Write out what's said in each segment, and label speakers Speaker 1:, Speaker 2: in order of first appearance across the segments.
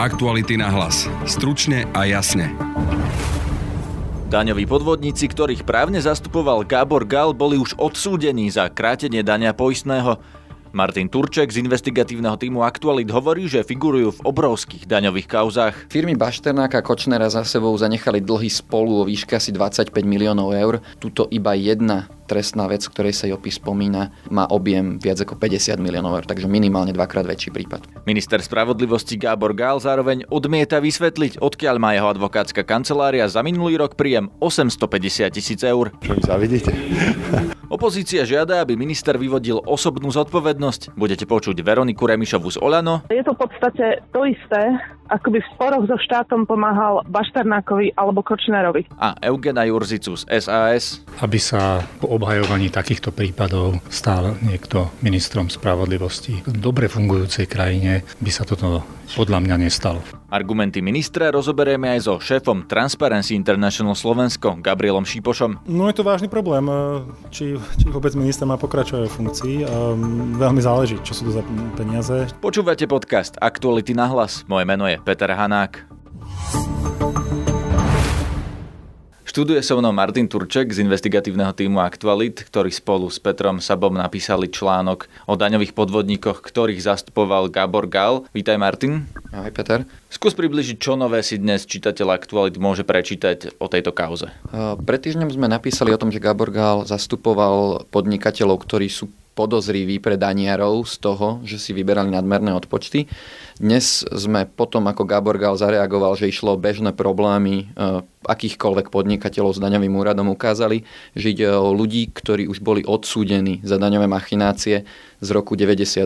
Speaker 1: Aktuality na hlas. Stručne a jasne.
Speaker 2: Daňoví podvodníci, ktorých právne zastupoval Gábor Gal, boli už odsúdení za krátenie dania poistného. Martin Turček z investigatívneho týmu Aktualit hovorí, že figurujú v obrovských daňových kauzách.
Speaker 3: Firmy Bašternáka a Kočnera za sebou zanechali dlhy spolu o výške asi 25 miliónov eur. Tuto iba jedna trestná vec, ktorej sa Jopi spomína, má objem viac ako 50 miliónov eur, takže minimálne dvakrát väčší prípad.
Speaker 2: Minister spravodlivosti Gábor Gál zároveň odmieta vysvetliť, odkiaľ má jeho advokátska kancelária za minulý rok príjem 850 tisíc eur.
Speaker 4: Čo mi zavidíte?
Speaker 2: Opozícia žiada, aby minister vyvodil osobnú zodpovednosť. Budete počuť Veroniku Remišovu z Olano.
Speaker 5: Je to v podstate to isté, ako by v sporoch so štátom pomáhal Bašternákovi alebo Kočnerovi.
Speaker 2: A Eugena Jurzicu z SAS.
Speaker 6: Aby sa po obhajovaní takýchto prípadov stal niekto ministrom spravodlivosti. V dobre fungujúcej krajine by sa toto podľa mňa nestalo.
Speaker 2: Argumenty ministra rozoberieme aj so šéfom Transparency International Slovensko, Gabrielom Šípošom.
Speaker 7: No je to vážny problém, či, či vôbec minister má pokračovať v funkcii. Veľmi záleží, čo sú to za peniaze.
Speaker 2: Počúvate podcast Aktuality na hlas. Moje meno je Peter Hanák. Študuje so mnou Martin Turček z investigatívneho týmu Aktualit, ktorý spolu s Petrom Sabom napísali článok o daňových podvodníkoch, ktorých zastupoval Gabor Gal. Vítaj Martin.
Speaker 3: Ahoj Peter.
Speaker 2: Skús približiť, čo nové si dnes čitateľ Aktualit môže prečítať o tejto kauze.
Speaker 3: Pred týždňom sme napísali o tom, že Gabor Gal zastupoval podnikateľov, ktorí sú podozriví pre daniarov z toho, že si vyberali nadmerné odpočty. Dnes sme potom, ako Gábor Gál zareagoval, že išlo bežné problémy e, akýchkoľvek podnikateľov s daňovým úradom, ukázali, že ide o ľudí, ktorí už boli odsúdení za daňové machinácie z roku 98,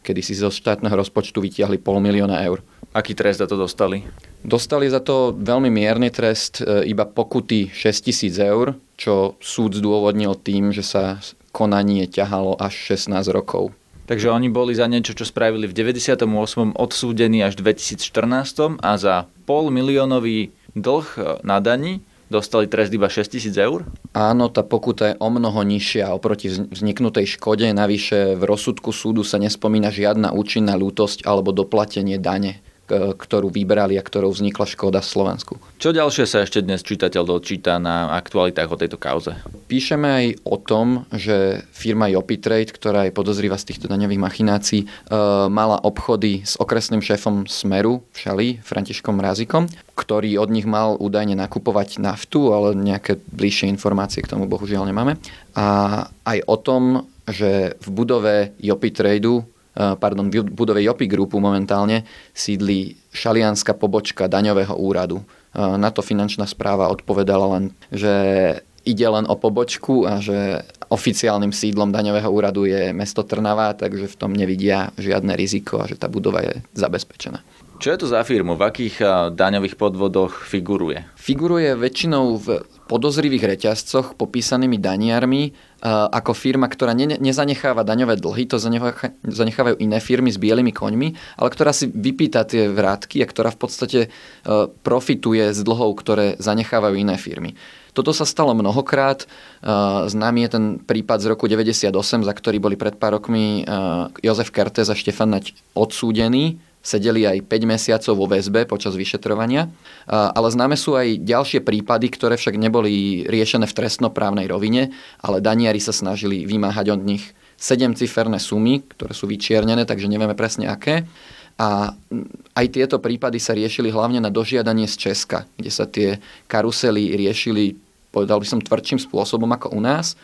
Speaker 3: kedy si zo štátneho rozpočtu vytiahli pol milióna eur.
Speaker 2: Aký trest za to dostali?
Speaker 3: Dostali za to veľmi mierny trest, e, iba pokuty 6 tisíc eur, čo súd zdôvodnil tým, že sa konanie ťahalo až 16 rokov.
Speaker 2: Takže oni boli za niečo, čo spravili v 98. odsúdení až v 2014 a za pol miliónový dlh e, na daní dostali trest iba 6 tisíc eur?
Speaker 3: Áno, tá pokuta je o mnoho nižšia oproti vzniknutej škode. Navyše v rozsudku súdu sa nespomína žiadna účinná ľútosť alebo doplatenie dane ktorú vybrali a ktorou vznikla škoda v Slovensku.
Speaker 2: Čo ďalšie sa ešte dnes čitateľ dočíta na aktualitách o tejto kauze?
Speaker 3: Píšeme aj o tom, že firma Jopi Trade, ktorá je podozriva z týchto daňových machinácií, e, mala obchody s okresným šéfom Smeru v Šali, Františkom Rázikom, ktorý od nich mal údajne nakupovať naftu, ale nejaké bližšie informácie k tomu bohužiaľ nemáme. A aj o tom, že v budove Jopi Tradu Eh, pardon, v budove Jopi Groupu momentálne sídli šalianská pobočka daňového úradu. Eh, na to finančná správa odpovedala len, že ide len o pobočku a že oficiálnym sídlom daňového úradu je mesto Trnava, takže v tom nevidia žiadne riziko a že tá budova je zabezpečená.
Speaker 2: Čo je to za firmu? V akých daňových podvodoch figuruje?
Speaker 3: Figuruje väčšinou v podozrivých reťazcoch popísanými daniarmi ako firma, ktorá ne, nezanecháva daňové dlhy, to zanechávajú iné firmy s bielými koňmi, ale ktorá si vypýta tie vrátky a ktorá v podstate e, profituje z dlhov, ktoré zanechávajú iné firmy. Toto sa stalo mnohokrát. E, známy je ten prípad z roku 98, za ktorý boli pred pár rokmi e, Jozef Kertes a Štefan Nať odsúdení sedeli aj 5 mesiacov vo väzbe počas vyšetrovania, ale známe sú aj ďalšie prípady, ktoré však neboli riešené v trestnoprávnej rovine, ale daniari sa snažili vymáhať od nich 7 ciferné sumy, ktoré sú vyčiernené, takže nevieme presne aké. A aj tieto prípady sa riešili hlavne na dožiadanie z Česka, kde sa tie karusely riešili, povedal by som, tvrdším spôsobom ako u nás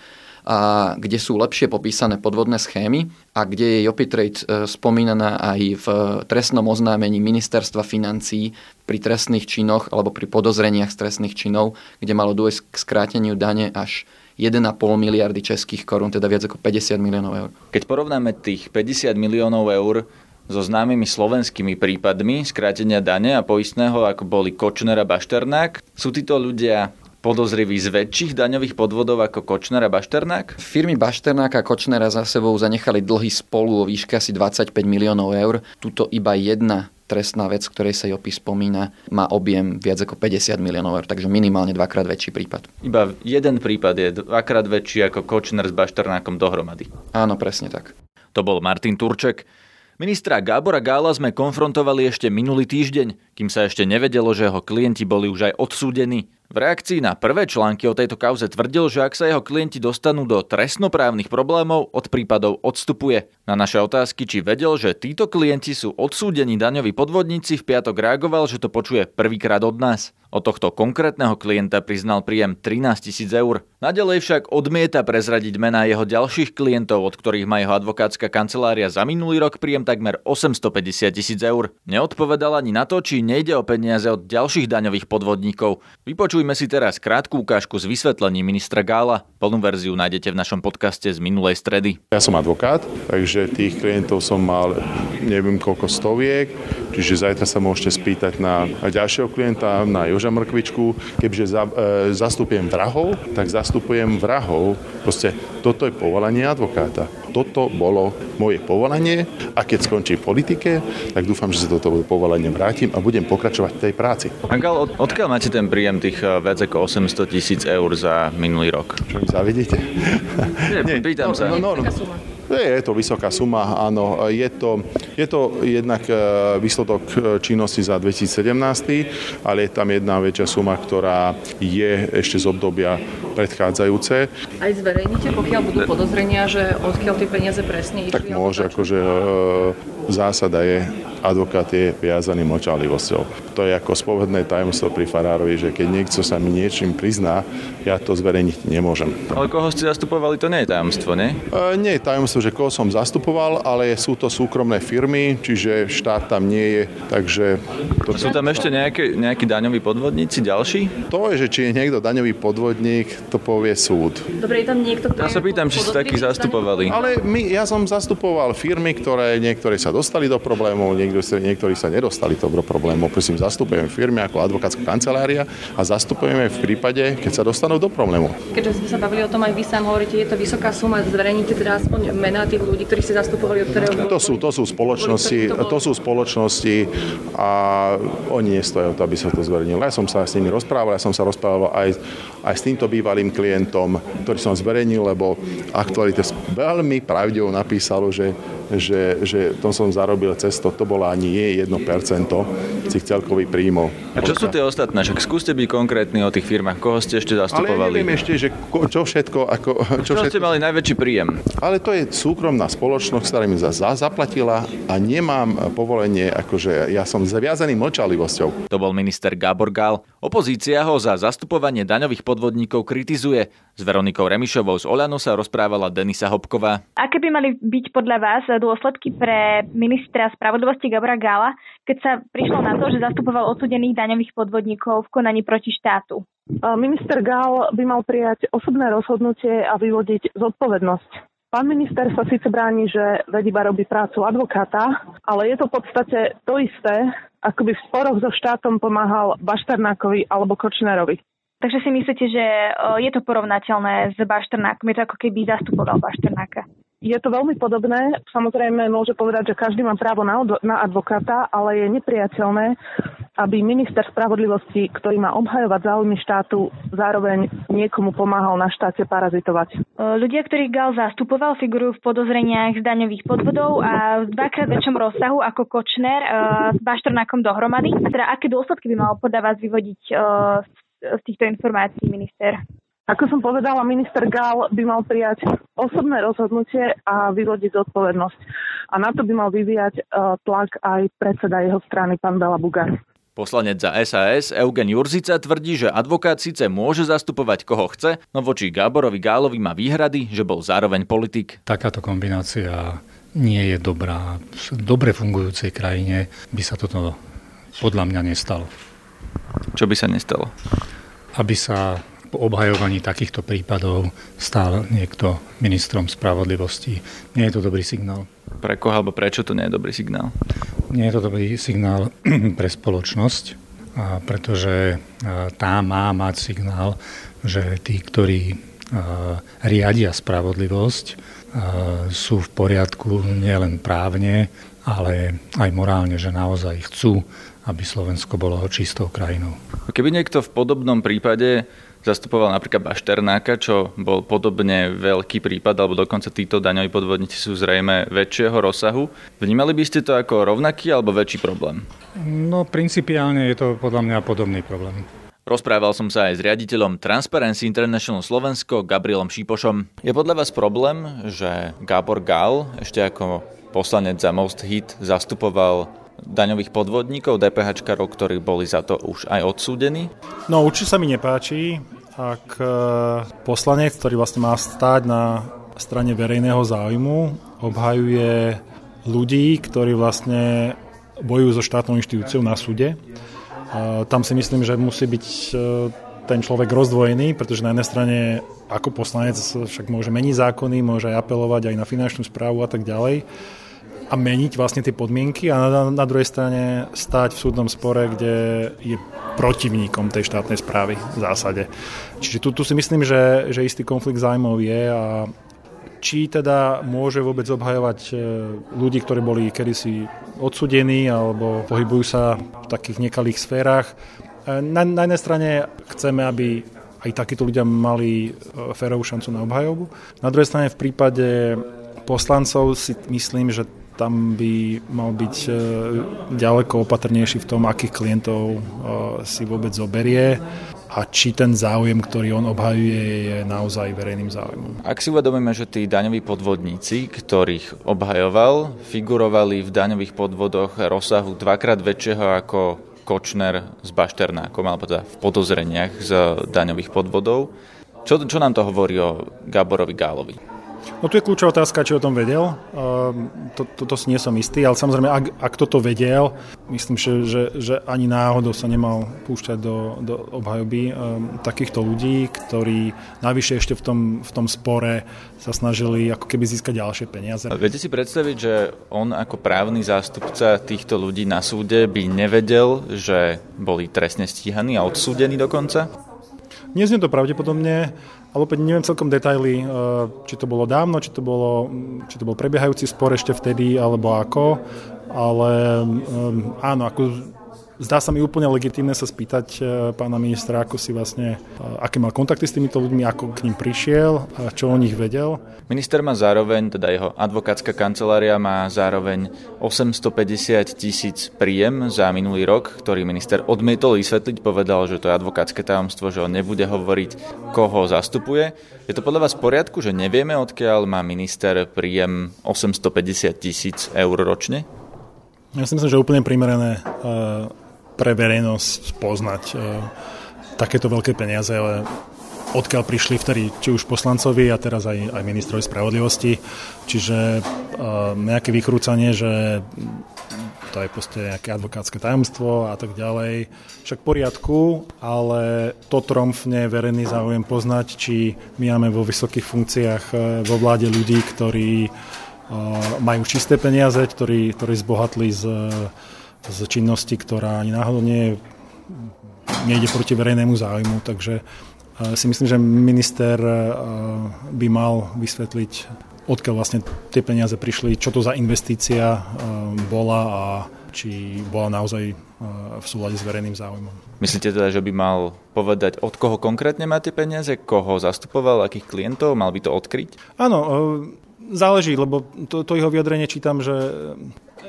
Speaker 3: a kde sú lepšie popísané podvodné schémy a kde je Jopitrade e, spomínaná aj v trestnom oznámení ministerstva financí pri trestných činoch alebo pri podozreniach z trestných činov, kde malo dôjsť k skráteniu dane až 1,5 miliardy českých korún, teda viac ako 50 miliónov eur.
Speaker 2: Keď porovnáme tých 50 miliónov eur so známymi slovenskými prípadmi skrátenia dane a poistného, ako boli Kočner a Bašternák, sú títo ľudia podozriví z väčších daňových podvodov ako Kočner a Bašternák?
Speaker 3: Firmy Bašternák a Kočnera za sebou zanechali dlhy spolu o výške asi 25 miliónov eur. Tuto iba jedna trestná vec, ktorej sa Jopi spomína, má objem viac ako 50 miliónov eur, takže minimálne dvakrát väčší prípad.
Speaker 2: Iba jeden prípad je dvakrát väčší ako Kočner s Bašternákom dohromady.
Speaker 3: Áno, presne tak.
Speaker 2: To bol Martin Turček. Ministra Gábora Gála sme konfrontovali ešte minulý týždeň, kým sa ešte nevedelo, že jeho klienti boli už aj odsúdení. V reakcii na prvé články o tejto kauze tvrdil, že ak sa jeho klienti dostanú do trestnoprávnych problémov, od prípadov odstupuje. Na naše otázky, či vedel, že títo klienti sú odsúdení daňoví podvodníci, v piatok reagoval, že to počuje prvýkrát od nás. Od tohto konkrétneho klienta priznal príjem 13 tisíc eur. Nadalej však odmieta prezradiť mená jeho ďalších klientov, od ktorých má jeho advokátska kancelária za minulý rok príjem takmer 850 tisíc eur. Neodpovedal ani na to, či nejde o peniaze od ďalších daňových podvodníkov. Vypočujme si teraz krátku ukážku z vysvetlení ministra Gála. Plnú verziu nájdete v našom podcaste z minulej stredy.
Speaker 4: Ja som advokát, takže tých klientov som mal neviem koľko stoviek, čiže zajtra sa môžete spýtať na ďalšieho klienta, na Joža Mrkvičku. Keďže za, e, zastupujem vrahov, tak zastupujem vrahov. Proste toto je povolanie advokáta. Toto bolo moje povolanie a keď skončí v politike, tak dúfam, že sa do toho povolania vrátim a budem pokračovať v tej práci.
Speaker 2: Angal, od, odkiaľ máte ten príjem tých e, viac ako 800 tisíc eur za minulý rok?
Speaker 4: Čo mi zavidíte?
Speaker 2: Nie, pýtam sa.
Speaker 4: No, no, no. Je to vysoká suma, áno. Je to, je to jednak e, výsledok e, činnosti za 2017, ale je tam jedna väčšia suma, ktorá je ešte z obdobia predchádzajúce.
Speaker 8: Aj zverejníte, pokiaľ budú podozrenia, že odkiaľ tie peniaze presne išli?
Speaker 4: Tak môže, akože e, zásada je, advokát je viazaný mlčanlivosťou. To je ako spovedné tajomstvo pri farárovi, že keď niekto sa mi niečím prizná, ja to zverejniť nemôžem.
Speaker 2: Ale koho ste zastupovali, to nie je tajomstvo, nie?
Speaker 4: E, nie je tajomstvo, že koho som zastupoval, ale sú to súkromné firmy, čiže štát tam nie je, takže... To...
Speaker 2: Sú tam ešte nejaké, nejakí daňoví podvodníci ďalší?
Speaker 4: To je, že či je niekto daňový podvodník, to povie súd.
Speaker 8: Dobre, je tam niekto, kto
Speaker 2: Ja sa pýtam, či ste takí zastupovali.
Speaker 4: Ale my, ja som zastupoval firmy, ktoré niektoré sa dostali do problémov, niektorí, niektorí sa nedostali do problémov. Prosím, zastupujem firmy ako advokátska kancelária a zastupujeme v prípade, keď sa dostanú do problémov.
Speaker 8: Keďže sme sa bavili o tom, aj vy sám hovoríte, je to vysoká suma, zverejníte teda aspoň mená tých ľudí, ktorí ste zastupovali, od ktorého...
Speaker 4: To sú, to sú spoločnosti, to sú spoločnosti a oni nestojí o to, aby sa to zverejnilo. Ja som sa s nimi rozprával, ja som sa rozprával aj, aj s týmto bývalým klientom, ktorý som zverejnil, lebo aktualite veľmi pravdivo napísalo, že že, že to som zarobil cez to, to bolo ani nie 1% tých celkových príjmov.
Speaker 2: A čo sú tie ostatné? Však skúste byť konkrétni o tých firmách. Koho ste ešte zastupovali?
Speaker 4: Ale neviem ešte, že ko, čo všetko... Ako,
Speaker 2: čo, čo všetko... ste mali najväčší príjem?
Speaker 4: Ale to je súkromná spoločnosť, ktorá mi za, za zaplatila a nemám povolenie, akože ja som zaviazaný mlčalivosťou.
Speaker 2: To bol minister Gábor Gál. Opozícia ho za zastupovanie daňových podvodníkov kritizuje. S Veronikou Remišovou z Oľano sa rozprávala Denisa Hopková.
Speaker 9: Aké by mali byť podľa vás dôsledky pre ministra spravodlivosti Gabora Gála, keď sa prišlo na to, že zastupoval odsudených daňových podvodníkov v konaní proti štátu?
Speaker 5: Minister Gál by mal prijať osobné rozhodnutie a vyvodiť zodpovednosť. Pán minister sa síce bráni, že ved iba robí prácu advokáta, ale je to v podstate to isté, ako by v sporoch so štátom pomáhal Bašternákovi alebo Kočnerovi.
Speaker 9: Takže si myslíte, že je to porovnateľné s Bašternákom? Je to ako keby zastupoval Bašternáka?
Speaker 5: Je to veľmi podobné. Samozrejme, môže povedať, že každý má právo na, na advokáta, ale je nepriateľné, aby minister spravodlivosti, ktorý má obhajovať záujmy štátu, zároveň niekomu pomáhal na štáte parazitovať.
Speaker 9: Ľudia, ktorých Gal zastupoval, figurujú v podozreniach z daňových podvodov a v dvakrát väčšom rozsahu ako Kočner s Baštornákom dohromady. A teda aké dôsledky by mal podávať vyvodiť z týchto informácií minister?
Speaker 5: Ako som povedala, minister Gál by mal prijať osobné rozhodnutie a vyvodiť zodpovednosť. A na to by mal vyvíjať uh, tlak aj predseda jeho strany, pán Bela Bugar.
Speaker 2: Poslanec za SAS Eugen Jurzica tvrdí, že advokát síce môže zastupovať koho chce, no voči Gáborovi Gálovi má výhrady, že bol zároveň politik.
Speaker 6: Takáto kombinácia nie je dobrá. V dobre fungujúcej krajine by sa toto podľa mňa nestalo.
Speaker 2: Čo by sa nestalo?
Speaker 6: Aby sa po obhajovaní takýchto prípadov stál niekto ministrom spravodlivosti. Nie je to dobrý signál.
Speaker 2: Pre koho alebo prečo to nie je dobrý signál?
Speaker 6: Nie je to dobrý signál pre spoločnosť, pretože tá má mať signál, že tí, ktorí riadia spravodlivosť, sú v poriadku nielen právne, ale aj morálne, že naozaj chcú, aby Slovensko bolo čistou krajinou.
Speaker 2: Keby niekto v podobnom prípade zastupoval napríklad Bašternáka, čo bol podobne veľký prípad, alebo dokonca títo daňoví podvodníci sú zrejme väčšieho rozsahu. Vnímali by ste to ako rovnaký alebo väčší problém?
Speaker 6: No, principiálne je to podľa mňa podobný problém.
Speaker 2: Rozprával som sa aj s riaditeľom Transparency International Slovensko Gabrielom Šípošom. Je podľa vás problém, že Gábor Gál ešte ako poslanec za Most Hit zastupoval daňových podvodníkov, DPHčkarov, ktorí boli za to už aj odsúdení?
Speaker 7: No určite sa mi nepáči, ak e, poslanec, ktorý vlastne má stáť na strane verejného záujmu, obhajuje ľudí, ktorí vlastne bojujú so štátnou inštitúciou na súde. Tam si myslím, že musí byť e, ten človek rozdvojený, pretože na jednej strane ako poslanec však môže meniť zákony, môže aj apelovať aj na finančnú správu a tak ďalej a meniť vlastne tie podmienky a na, na druhej strane stať v súdnom spore, kde je protivníkom tej štátnej správy v zásade. Čiže tu, tu si myslím, že, že istý konflikt zájmov je a či teda môže vôbec obhajovať e, ľudí, ktorí boli kedysi odsudení alebo pohybujú sa v takých nekalých sférach. E, na, na jednej strane chceme, aby aj takíto ľudia mali e, férovú šancu na obhajobu. Na druhej strane v prípade poslancov si myslím, že tam by mal byť ďaleko opatrnejší v tom, akých klientov si vôbec zoberie a či ten záujem, ktorý on obhajuje, je naozaj verejným záujmom.
Speaker 2: Ak si uvedomíme, že tí daňoví podvodníci, ktorých obhajoval, figurovali v daňových podvodoch rozsahu dvakrát väčšieho ako Kočner s Bašternákom, alebo teda v podozreniach z daňových podvodov, čo, čo nám to hovorí o Gaborovi Gálovi?
Speaker 7: No tu je kľúčová otázka, či o tom vedel. Ehm, to, to, to si nie som istý, ale samozrejme, ak, ak toto vedel, myslím, že, že, že ani náhodou sa nemal púšťať do, do obhajoby um, takýchto ľudí, ktorí navyše ešte v tom, v tom spore sa snažili ako keby získať ďalšie peniaze.
Speaker 2: Viete si predstaviť, že on ako právny zástupca týchto ľudí na súde by nevedel, že boli trestne stíhaní a odsúdení dokonca?
Speaker 7: Neznie to pravdepodobne. Ale opäť neviem celkom detaily, eh, či to bolo dávno, či to, bolo, či to bol prebiehajúci spor ešte vtedy, alebo ako. Ale um, áno, ako Zdá sa mi úplne legitímne sa spýtať e, pána ministra, ako si vlastne, e, aké mal kontakty s týmito ľuďmi, ako k ním prišiel, a čo o nich vedel.
Speaker 2: Minister má zároveň, teda jeho advokátska kancelária má zároveň 850 tisíc príjem za minulý rok, ktorý minister odmietol vysvetliť, povedal, že to je advokátske tajomstvo, že on nebude hovoriť, koho zastupuje. Je to podľa vás v poriadku, že nevieme, odkiaľ má minister príjem 850 tisíc eur ročne?
Speaker 7: Ja si myslím, že úplne primerané e, pre verejnosť poznať e, takéto veľké peniaze, ale odkiaľ prišli vtedy či už poslancovi a teraz aj, aj ministrovi spravodlivosti. Čiže e, nejaké vychrúcanie, že to je proste nejaké advokátske tajomstvo a tak ďalej. Však v poriadku, ale to tromfne verejný záujem poznať, či my máme vo vysokých funkciách e, vo vláde ľudí, ktorí majú čisté peniaze, ktorí, ktorí zbohatli z z činnosti, ktorá ani náhodou nie nejde proti verejnému záujmu, takže e, si myslím, že minister e, by mal vysvetliť, odkiaľ vlastne tie peniaze prišli, čo to za investícia e, bola a či bola naozaj v súlade s verejným záujmom.
Speaker 2: Myslíte teda, že by mal povedať, od koho konkrétne má tie peniaze, koho zastupoval, akých klientov, mal by to odkryť?
Speaker 7: Áno, záleží, lebo to, to jeho vyjadrenie čítam, že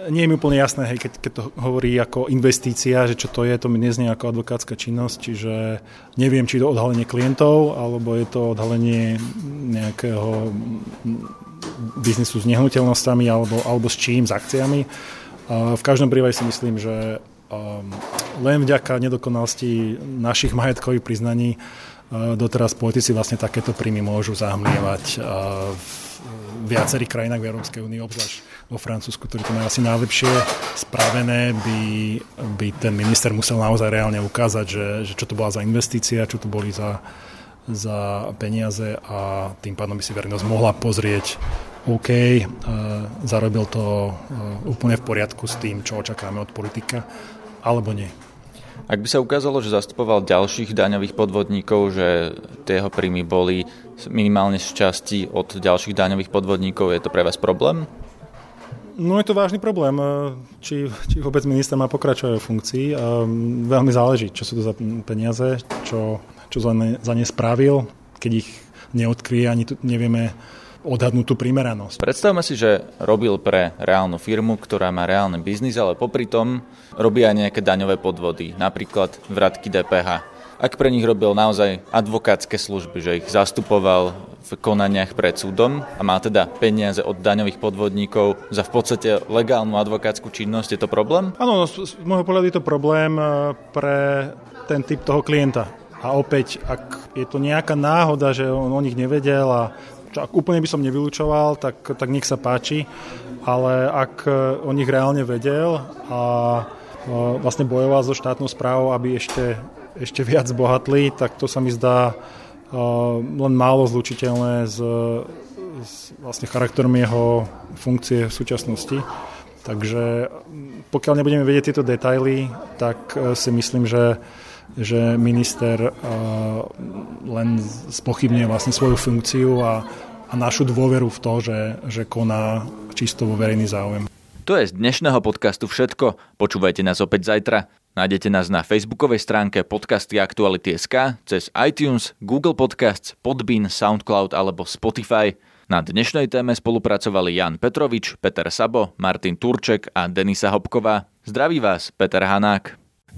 Speaker 7: nie je mi úplne jasné, hej, keď, keď to hovorí ako investícia, že čo to je, to mi neznie ako advokátska činnosť, čiže neviem, či je to odhalenie klientov, alebo je to odhalenie nejakého biznisu s nehnuteľnosťami, alebo, alebo s čím, s akciami. V každom prípade si myslím, že um, len vďaka nedokonalosti našich majetkových priznaní uh, doteraz politici vlastne takéto príjmy môžu zahmlievať uh, v viacerých krajinách v Európskej únii, obzvlášť vo Francúzsku, ktorí to majú asi najlepšie spravené, by, by ten minister musel naozaj reálne ukázať, že, že čo to bola za investícia, čo to boli za, za peniaze a tým pádom by si verejnosť mohla pozrieť OK, uh, zarobil to uh, úplne v poriadku s tým, čo očakáme od politika, alebo nie.
Speaker 2: Ak by sa ukázalo, že zastupoval ďalších daňových podvodníkov, že tie jeho príjmy boli minimálne z časti od ďalších daňových podvodníkov, je to pre vás problém?
Speaker 7: No je to vážny problém, či, či vôbec minister má pokračovať v funkcii. Veľmi záleží, čo sú to za peniaze, čo, čo za ne, za ne spravil. Keď ich neodkryje, ani tu nevieme odhadnúť tú primeranosť.
Speaker 2: Predstavme si, že robil pre reálnu firmu, ktorá má reálny biznis, ale popri tom robí aj nejaké daňové podvody, napríklad vratky DPH. Ak pre nich robil naozaj advokátske služby, že ich zastupoval v konaniach pred súdom a má teda peniaze od daňových podvodníkov za v podstate legálnu advokátsku činnosť, je to problém?
Speaker 7: Áno, z, z môjho pohľadu je to problém eh, pre ten typ toho klienta. A opäť, ak je to nejaká náhoda, že on o nich nevedel a čo ak úplne by som nevylučoval, tak, tak nech sa páči, ale ak o nich reálne vedel a vlastne bojoval so štátnou správou, aby ešte, ešte viac bohatli, tak to sa mi zdá len málo zlučiteľné s, s vlastne charakterom jeho funkcie v súčasnosti. Takže pokiaľ nebudeme vedieť tieto detaily, tak e, si myslím, že že minister len spochybňuje vlastne svoju funkciu a, a našu dôveru v to, že, že koná čisto vo verejný záujem.
Speaker 2: To je z dnešného podcastu všetko. Počúvajte nás opäť zajtra. Nájdete nás na facebookovej stránke podcasty Aktuality.sk, cez iTunes, Google Podcasts, Podbean, Soundcloud alebo Spotify. Na dnešnej téme spolupracovali Jan Petrovič, Peter Sabo, Martin Turček a Denisa Hopková. Zdraví vás, Peter Hanák.